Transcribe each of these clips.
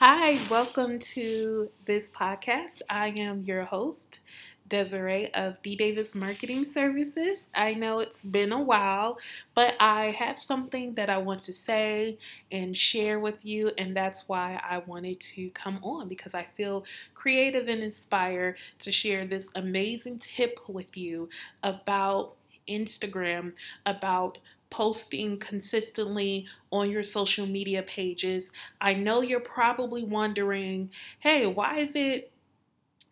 Hi, welcome to this podcast. I am your host, Desiree of D Davis Marketing Services. I know it's been a while, but I have something that I want to say and share with you, and that's why I wanted to come on because I feel creative and inspired to share this amazing tip with you about Instagram, about posting consistently on your social media pages. I know you're probably wondering, hey, why is it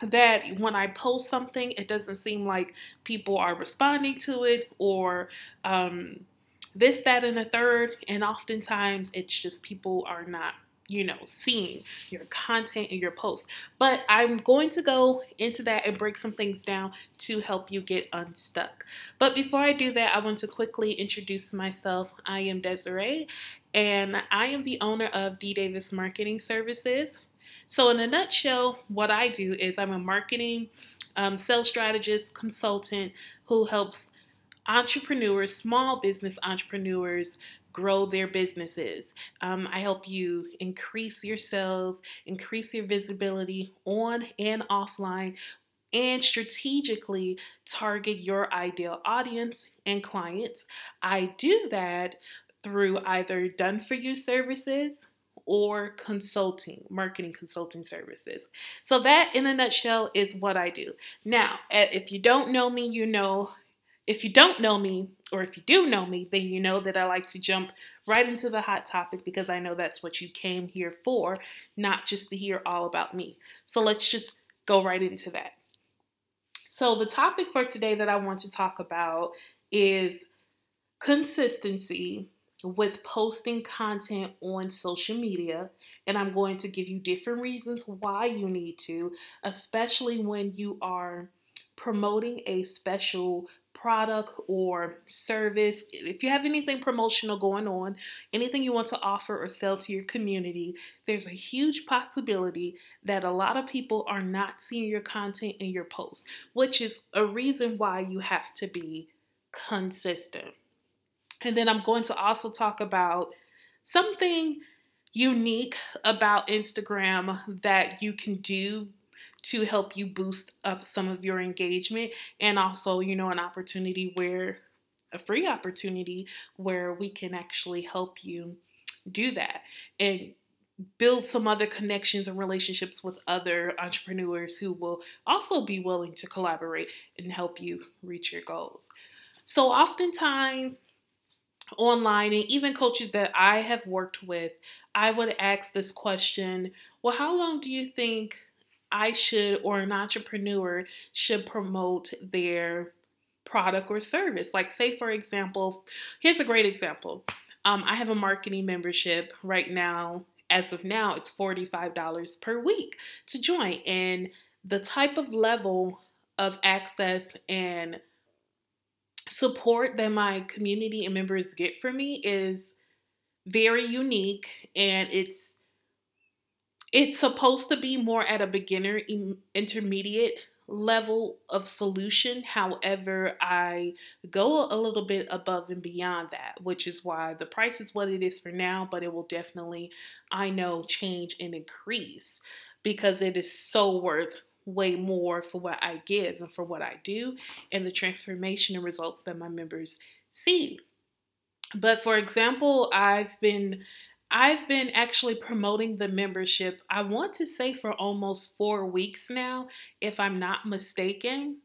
that when I post something, it doesn't seem like people are responding to it or um, this, that, and the third. And oftentimes it's just people are not you know, seeing your content and your posts. But I'm going to go into that and break some things down to help you get unstuck. But before I do that, I want to quickly introduce myself. I am Desiree, and I am the owner of D Davis Marketing Services. So, in a nutshell, what I do is I'm a marketing um, sales strategist consultant who helps entrepreneurs, small business entrepreneurs, grow their businesses. Um, I help you increase your sales, increase your visibility on and offline, and strategically target your ideal audience and clients. I do that through either done for you services or consulting, marketing consulting services. So, that in a nutshell is what I do. Now, if you don't know me, you know if you don't know me, or if you do know me, then you know that I like to jump right into the hot topic because I know that's what you came here for, not just to hear all about me. So let's just go right into that. So, the topic for today that I want to talk about is consistency with posting content on social media. And I'm going to give you different reasons why you need to, especially when you are promoting a special product or service, if you have anything promotional going on, anything you want to offer or sell to your community, there's a huge possibility that a lot of people are not seeing your content in your posts, which is a reason why you have to be consistent. And then I'm going to also talk about something unique about Instagram that you can do to help you boost up some of your engagement and also, you know, an opportunity where a free opportunity where we can actually help you do that and build some other connections and relationships with other entrepreneurs who will also be willing to collaborate and help you reach your goals. So, oftentimes, online and even coaches that I have worked with, I would ask this question Well, how long do you think I should, or an entrepreneur should promote their product or service. Like, say, for example, here's a great example. Um, I have a marketing membership right now. As of now, it's $45 per week to join. And the type of level of access and support that my community and members get from me is very unique and it's it's supposed to be more at a beginner intermediate level of solution. However, I go a little bit above and beyond that, which is why the price is what it is for now, but it will definitely, I know, change and increase because it is so worth way more for what I give and for what I do and the transformation and results that my members see. But for example, I've been I've been actually promoting the membership, I want to say for almost four weeks now, if I'm not mistaken.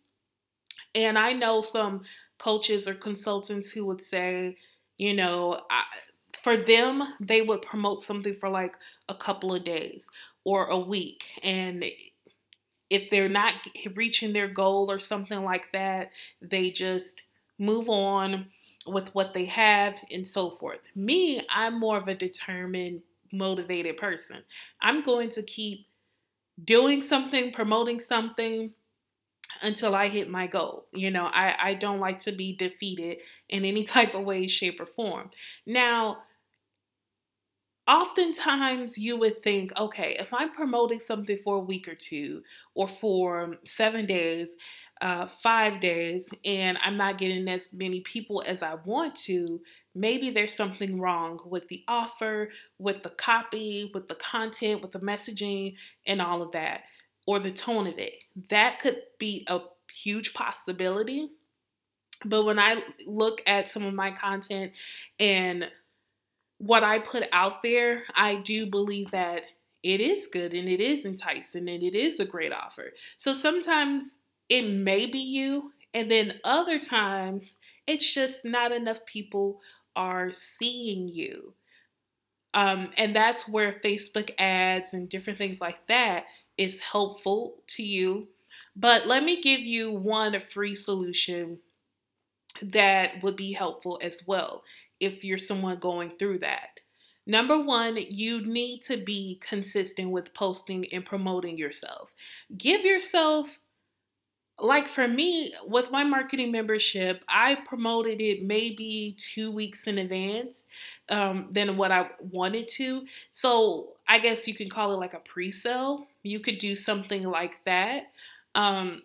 And I know some coaches or consultants who would say, you know, I, for them, they would promote something for like a couple of days or a week. And if they're not reaching their goal or something like that, they just move on with what they have and so forth. Me, I'm more of a determined, motivated person. I'm going to keep doing something, promoting something until I hit my goal. You know, I, I don't like to be defeated in any type of way, shape, or form. Now, oftentimes you would think, okay, if I'm promoting something for a week or two or for seven days, uh, five days and I'm not getting as many people as I want to, maybe there's something wrong with the offer, with the copy, with the content, with the messaging, and all of that, or the tone of it. That could be a huge possibility. But when I look at some of my content and what I put out there, I do believe that it is good and it is enticing and it is a great offer. So sometimes it may be you, and then other times it's just not enough people are seeing you. Um, and that's where Facebook ads and different things like that is helpful to you. But let me give you one free solution that would be helpful as well if you're someone going through that. Number one, you need to be consistent with posting and promoting yourself. Give yourself, like for me, with my marketing membership, I promoted it maybe two weeks in advance um, than what I wanted to. So I guess you can call it like a pre sale. You could do something like that. Um,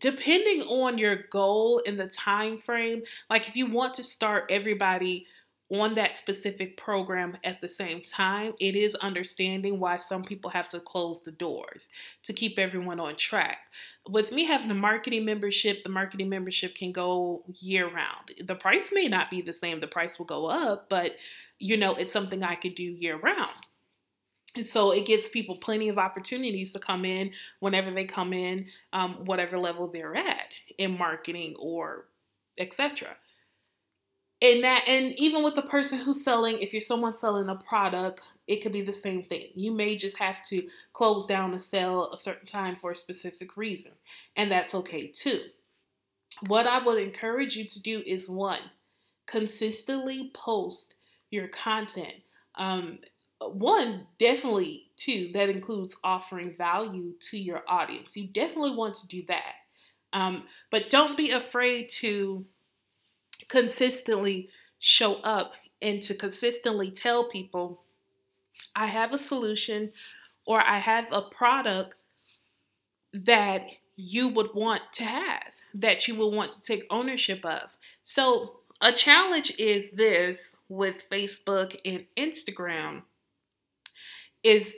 depending on your goal and the time frame like if you want to start everybody on that specific program at the same time it is understanding why some people have to close the doors to keep everyone on track. With me having a marketing membership the marketing membership can go year round the price may not be the same the price will go up but you know it's something i could do year round and so it gives people plenty of opportunities to come in whenever they come in, um, whatever level they're at in marketing or etc. And that, and even with the person who's selling, if you're someone selling a product, it could be the same thing. You may just have to close down a sale a certain time for a specific reason, and that's okay too. What I would encourage you to do is one, consistently post your content. Um, one definitely two that includes offering value to your audience you definitely want to do that um, but don't be afraid to consistently show up and to consistently tell people i have a solution or i have a product that you would want to have that you will want to take ownership of so a challenge is this with facebook and instagram is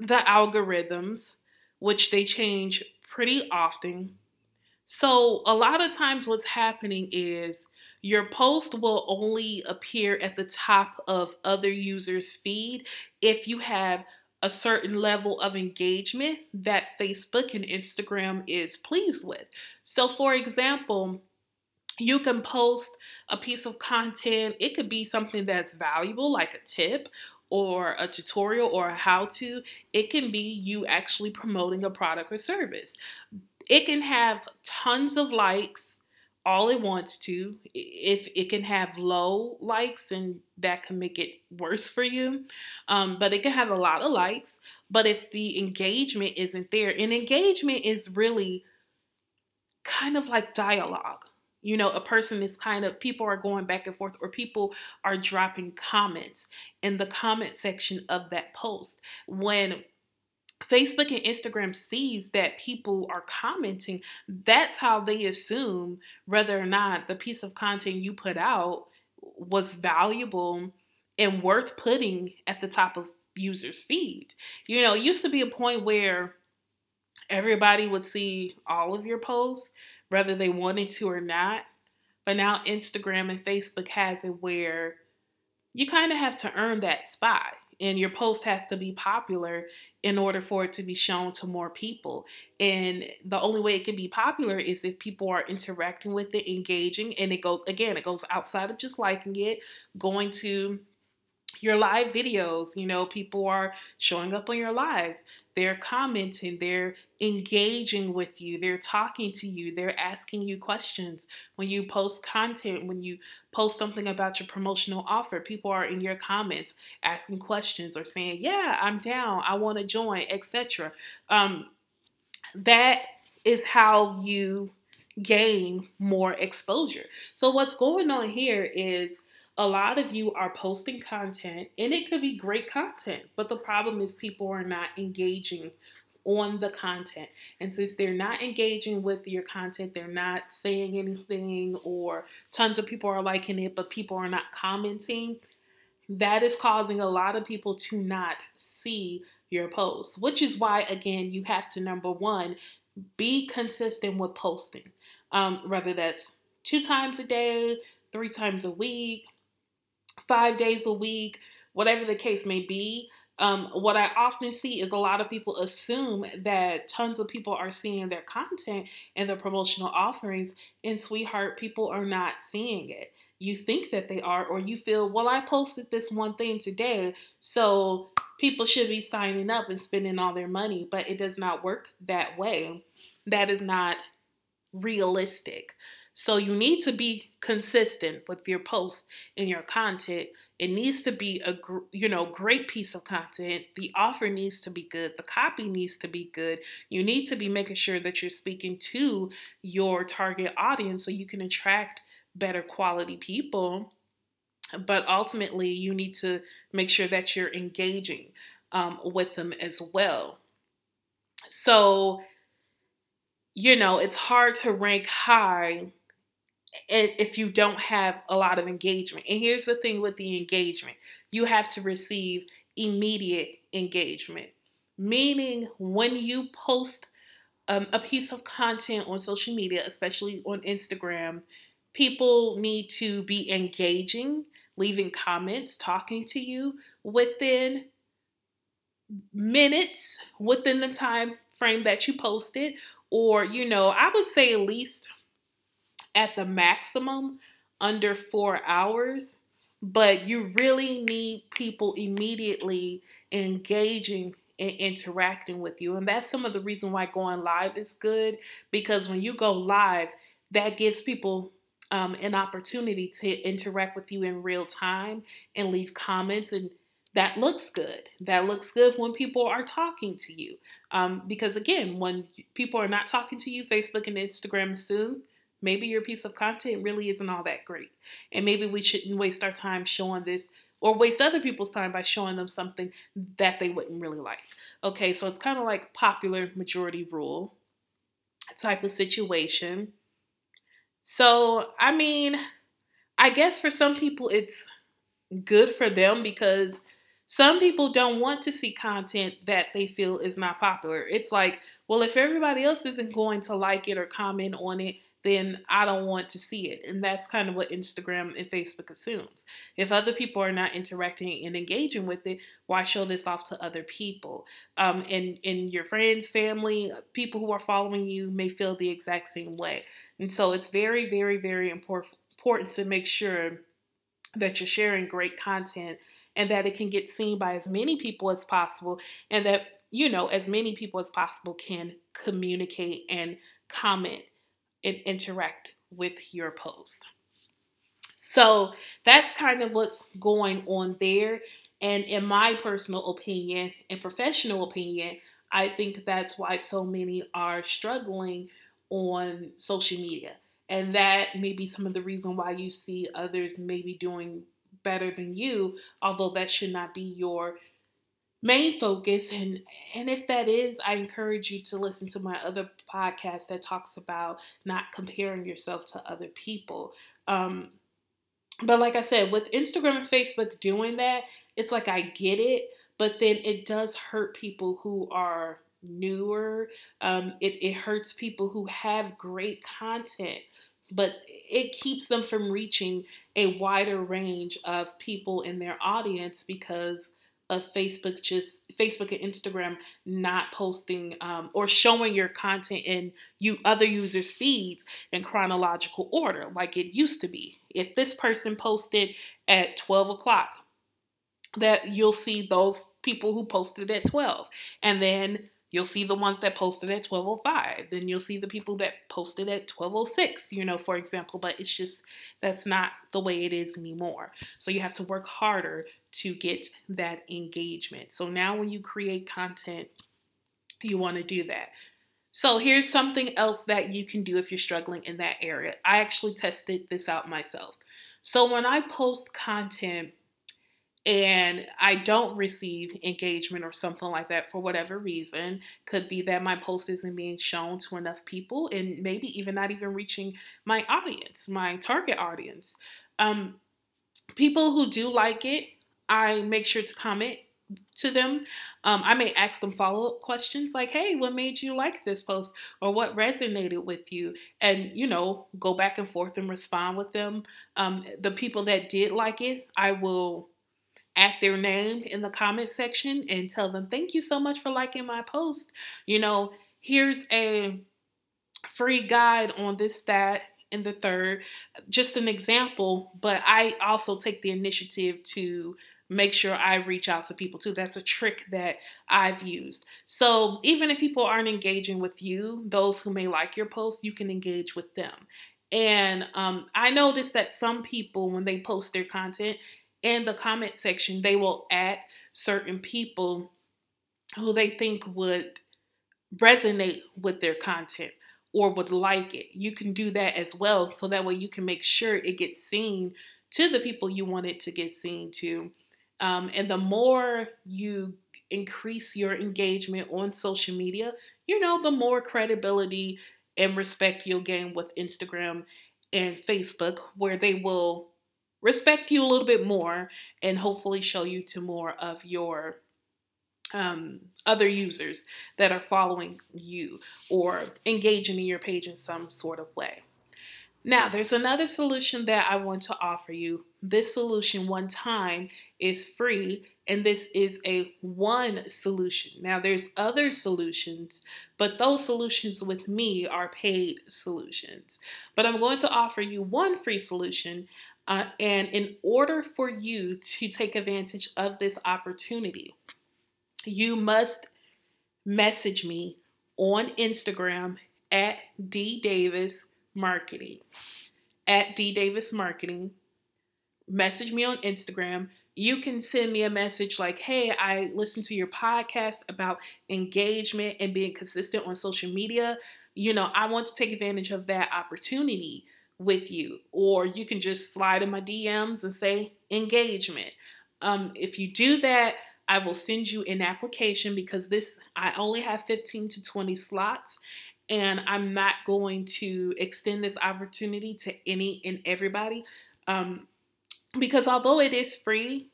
the algorithms, which they change pretty often. So, a lot of times, what's happening is your post will only appear at the top of other users' feed if you have a certain level of engagement that Facebook and Instagram is pleased with. So, for example, you can post a piece of content. It could be something that's valuable, like a tip, or a tutorial or a how to, it can be you actually promoting a product or service. It can have tons of likes all it wants to. If it can have low likes, and that can make it worse for you. Um, but it can have a lot of likes. But if the engagement isn't there, and engagement is really kind of like dialogue you know, a person is kind of, people are going back and forth, or people are dropping comments in the comment section of that post. When Facebook and Instagram sees that people are commenting, that's how they assume whether or not the piece of content you put out was valuable and worth putting at the top of users' feed. You know, it used to be a point where everybody would see all of your posts, whether they wanted to or not. But now Instagram and Facebook has it where you kind of have to earn that spot and your post has to be popular in order for it to be shown to more people. And the only way it can be popular is if people are interacting with it, engaging, and it goes again, it goes outside of just liking it, going to your live videos. You know, people are showing up on your lives. They're commenting, they're engaging with you, they're talking to you, they're asking you questions. When you post content, when you post something about your promotional offer, people are in your comments asking questions or saying, Yeah, I'm down, I want to join, etc. Um, that is how you gain more exposure. So, what's going on here is a lot of you are posting content and it could be great content, but the problem is people are not engaging on the content. And since they're not engaging with your content, they're not saying anything, or tons of people are liking it, but people are not commenting, that is causing a lot of people to not see your posts, which is why, again, you have to number one, be consistent with posting. Um, whether that's two times a day, three times a week, five days a week, whatever the case may be. Um, what I often see is a lot of people assume that tons of people are seeing their content and their promotional offerings, and sweetheart, people are not seeing it. You think that they are, or you feel, well, I posted this one thing today, so people should be signing up and spending all their money, but it does not work that way. That is not realistic. So you need to be consistent with your posts and your content. It needs to be a you know great piece of content. The offer needs to be good. The copy needs to be good. You need to be making sure that you're speaking to your target audience so you can attract better quality people. But ultimately, you need to make sure that you're engaging um, with them as well. So, you know, it's hard to rank high if you don't have a lot of engagement. And here's the thing with the engagement. You have to receive immediate engagement, meaning when you post um, a piece of content on social media, especially on Instagram, people need to be engaging, leaving comments, talking to you within minutes, within the time frame that you posted, or you know, I would say at least at the maximum under four hours, but you really need people immediately engaging and interacting with you. And that's some of the reason why going live is good because when you go live, that gives people um, an opportunity to interact with you in real time and leave comments and that looks good. That looks good when people are talking to you. Um, because again, when people are not talking to you, Facebook and Instagram assume maybe your piece of content really isn't all that great. And maybe we shouldn't waste our time showing this or waste other people's time by showing them something that they wouldn't really like. Okay, so it's kind of like popular majority rule type of situation. So, I mean, I guess for some people it's good for them because some people don't want to see content that they feel is not popular. It's like, well, if everybody else isn't going to like it or comment on it, then I don't want to see it. And that's kind of what Instagram and Facebook assumes. If other people are not interacting and engaging with it, why show this off to other people? Um, and, and your friends, family, people who are following you may feel the exact same way. And so it's very, very, very important important to make sure that you're sharing great content and that it can get seen by as many people as possible and that you know as many people as possible can communicate and comment and interact with your post. So that's kind of what's going on there. And in my personal opinion and professional opinion, I think that's why so many are struggling on social media. And that may be some of the reason why you see others maybe doing better than you, although that should not be your main focus and and if that is i encourage you to listen to my other podcast that talks about not comparing yourself to other people. Um but like i said with instagram and facebook doing that it's like i get it but then it does hurt people who are newer. Um it, it hurts people who have great content but it keeps them from reaching a wider range of people in their audience because of Facebook just Facebook and Instagram not posting um, or showing your content in you other users' feeds in chronological order like it used to be. If this person posted at 12 o'clock, that you'll see those people who posted at 12. And then You'll see the ones that posted at 1205. Then you'll see the people that posted at 1206, you know, for example. But it's just that's not the way it is anymore. So you have to work harder to get that engagement. So now when you create content, you want to do that. So here's something else that you can do if you're struggling in that area. I actually tested this out myself. So when I post content and I don't receive engagement or something like that for whatever reason, could be that my post isn't being shown to enough people and maybe even not even reaching my audience, my target audience. Um, people who do like it, I make sure to comment to them. Um, I may ask them follow up questions like, hey, what made you like this post? Or what resonated with you? And, you know, go back and forth and respond with them. Um, the people that did like it, I will at their name in the comment section and tell them, thank you so much for liking my post. You know, here's a free guide on this, that, and the third. Just an example, but I also take the initiative to make sure I reach out to people too. That's a trick that I've used. So even if people aren't engaging with you, those who may like your post, you can engage with them. And um, I noticed that some people, when they post their content, in the comment section, they will add certain people who they think would resonate with their content or would like it. You can do that as well. So that way you can make sure it gets seen to the people you want it to get seen to. Um, and the more you increase your engagement on social media, you know, the more credibility and respect you'll gain with Instagram and Facebook, where they will respect you a little bit more and hopefully show you to more of your um, other users that are following you or engaging in your page in some sort of way. Now, there's another solution that I want to offer you. This solution, one time, is free, and this is a one solution. Now, there's other solutions, but those solutions with me are paid solutions. But I'm going to offer you one free solution uh, and in order for you to take advantage of this opportunity, you must message me on Instagram at D Davis Marketing. At D Davis Marketing. Message me on Instagram. You can send me a message like, hey, I listened to your podcast about engagement and being consistent on social media. You know, I want to take advantage of that opportunity with you, or you can just slide in my DMs and say engagement. Um, if you do that, I will send you an application because this I only have 15 to 20 slots and I'm not going to extend this opportunity to any and everybody. Um, because although it is free,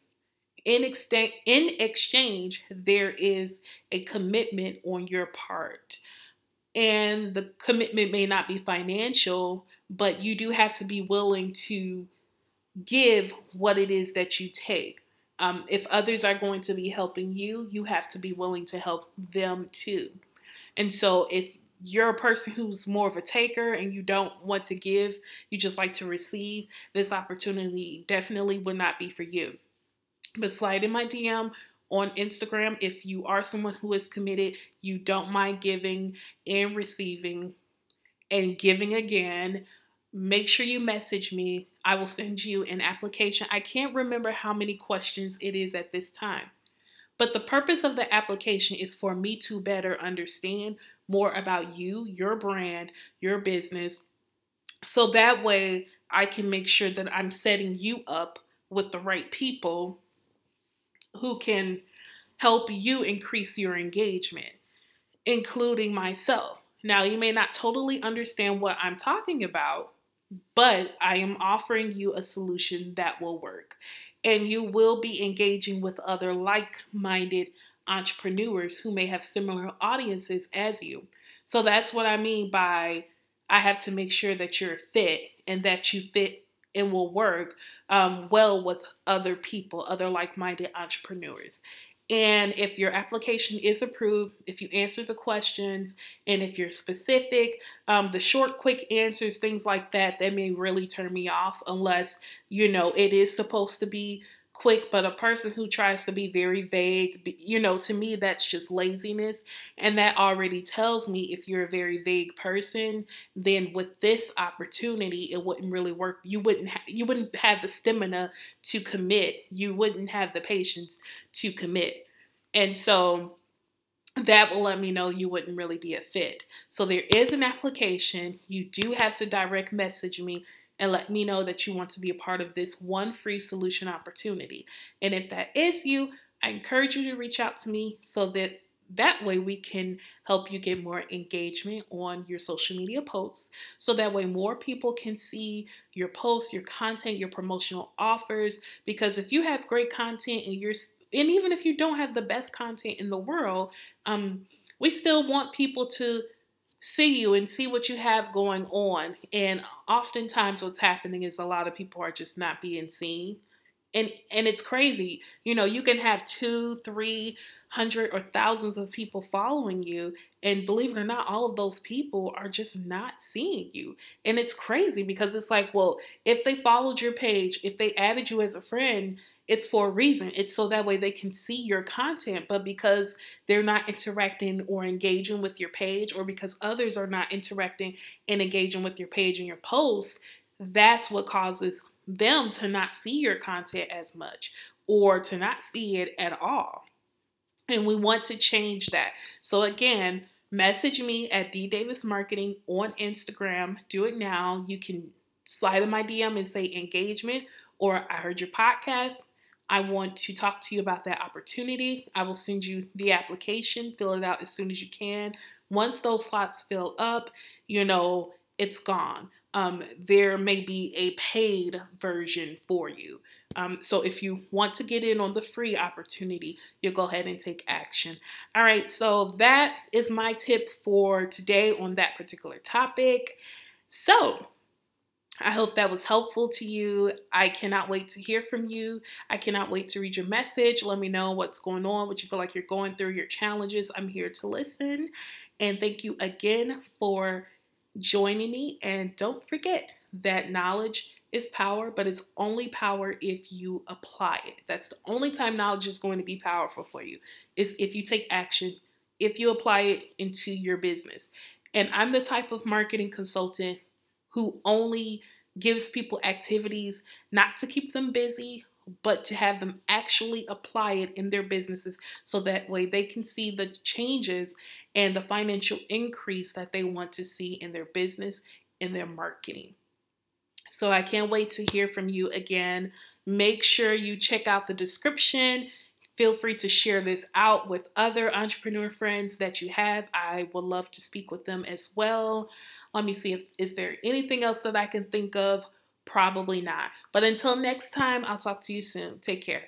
in, extent, in exchange, there is a commitment on your part. And the commitment may not be financial, but you do have to be willing to give what it is that you take. Um, if others are going to be helping you, you have to be willing to help them too. And so, if you're a person who's more of a taker and you don't want to give, you just like to receive, this opportunity definitely would not be for you. But slide in my DM on Instagram if you are someone who is committed, you don't mind giving and receiving and giving again make sure you message me. I will send you an application. I can't remember how many questions it is at this time. But the purpose of the application is for me to better understand more about you, your brand, your business. So that way I can make sure that I'm setting you up with the right people who can help you increase your engagement, including myself. Now, you may not totally understand what I'm talking about, but I am offering you a solution that will work. And you will be engaging with other like minded entrepreneurs who may have similar audiences as you. So that's what I mean by I have to make sure that you're fit and that you fit and will work um, well with other people, other like minded entrepreneurs. And if your application is approved, if you answer the questions, and if you're specific, um, the short, quick answers, things like that, that may really turn me off unless, you know, it is supposed to be quick, but a person who tries to be very vague, you know, to me, that's just laziness. And that already tells me if you're a very vague person, then with this opportunity, it wouldn't really work. You wouldn't, ha- you wouldn't have the stamina to commit. You wouldn't have the patience to commit. And so that will let me know you wouldn't really be a fit. So there is an application. You do have to direct message me and let me know that you want to be a part of this one free solution opportunity. And if that is you, I encourage you to reach out to me so that that way we can help you get more engagement on your social media posts so that way more people can see your posts your content your promotional offers because if you have great content and you're and even if you don't have the best content in the world um we still want people to see you and see what you have going on. And oftentimes what's happening is a lot of people are just not being seen and and it's crazy. You know you can have two three hundred or thousands of people following you and believe it or not all of those people are just not seeing you. And it's crazy because it's like well if they followed your page if they added you as a friend it's for a reason. It's so that way they can see your content. But because they're not interacting or engaging with your page or because others are not interacting and engaging with your page and your post that's what causes them to not see your content as much or to not see it at all. And we want to change that. So again, message me at D Davis Marketing on Instagram. Do it now. You can slide in my DM and say engagement or I heard your podcast. I want to talk to you about that opportunity. I will send you the application. Fill it out as soon as you can. Once those slots fill up, you know, it's gone um, there may be a paid version for you. Um, so if you want to get in on the free opportunity, you'll go ahead and take action. All right, so that is my tip for today on that particular topic. So I hope that was helpful to you. I cannot wait to hear from you. I cannot wait to read your message. Let me know what's going on, what you feel like you're going through, your challenges. I'm here to listen. And thank you again for joining me. And don't forget that knowledge is power, but it's only power if you apply it. That's the only time knowledge is going to be powerful for you, is if you take action, if you apply it into your business. And I'm the type of marketing consultant who only gives people activities not to keep them busy, but to have them actually apply it in their businesses so that way they can see the changes and the financial increase that they want to see in their business, in their marketing. So I can't wait to hear from you again. Make sure you check out the description. Feel free to share this out with other entrepreneur friends that you have. I would love to speak with them as well. Let me see if is there anything else that I can think of Probably not. But until next time, I'll talk to you soon. Take care.